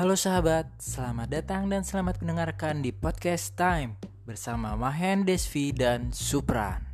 Halo sahabat, selamat datang dan selamat mendengarkan di Podcast Time bersama Mahen Desvi dan Supran.